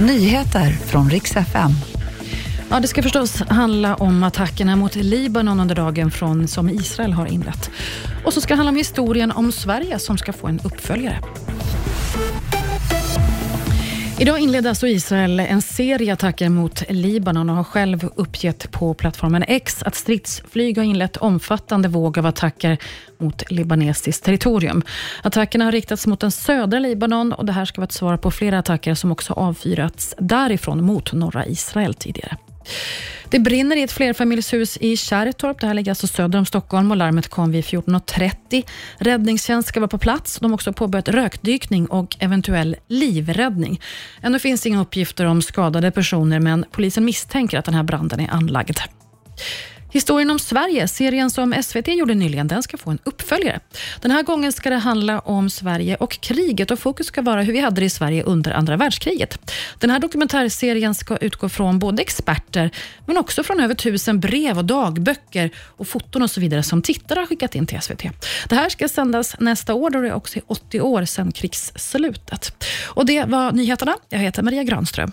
Nyheter från riks FM. Ja, det ska förstås handla om attackerna mot Libanon under dagen från, som Israel har inlett. Och så ska det handla om historien om Sverige som ska få en uppföljare. Idag inleder alltså Israel en serie attacker mot Libanon och har själv uppgett på plattformen X att stridsflyg har inlett omfattande våg av attacker mot libanesiskt territorium. Attackerna har riktats mot den södra Libanon och det här ska vara ett svar på flera attacker som också avfyrats därifrån mot norra Israel tidigare. Det brinner i ett flerfamiljshus i Kärrtorp. Det här ligger alltså söder om Stockholm och larmet kom vid 14.30. Räddningstjänst ska vara på plats. De har också påbörjat rökdykning och eventuell livräddning. Ännu finns inga uppgifter om skadade personer, men polisen misstänker att den här branden är anlagd. Historien om Sverige, serien som SVT gjorde nyligen, den ska få en uppföljare. Den här gången ska det handla om Sverige och kriget och fokus ska vara hur vi hade det i Sverige under andra världskriget. Den här dokumentärserien ska utgå från både experter, men också från över tusen brev och dagböcker och foton och så vidare som tittare har skickat in till SVT. Det här ska sändas nästa år då det också är 80 år sedan krigsslutet. Och det var nyheterna. Jag heter Maria Granström.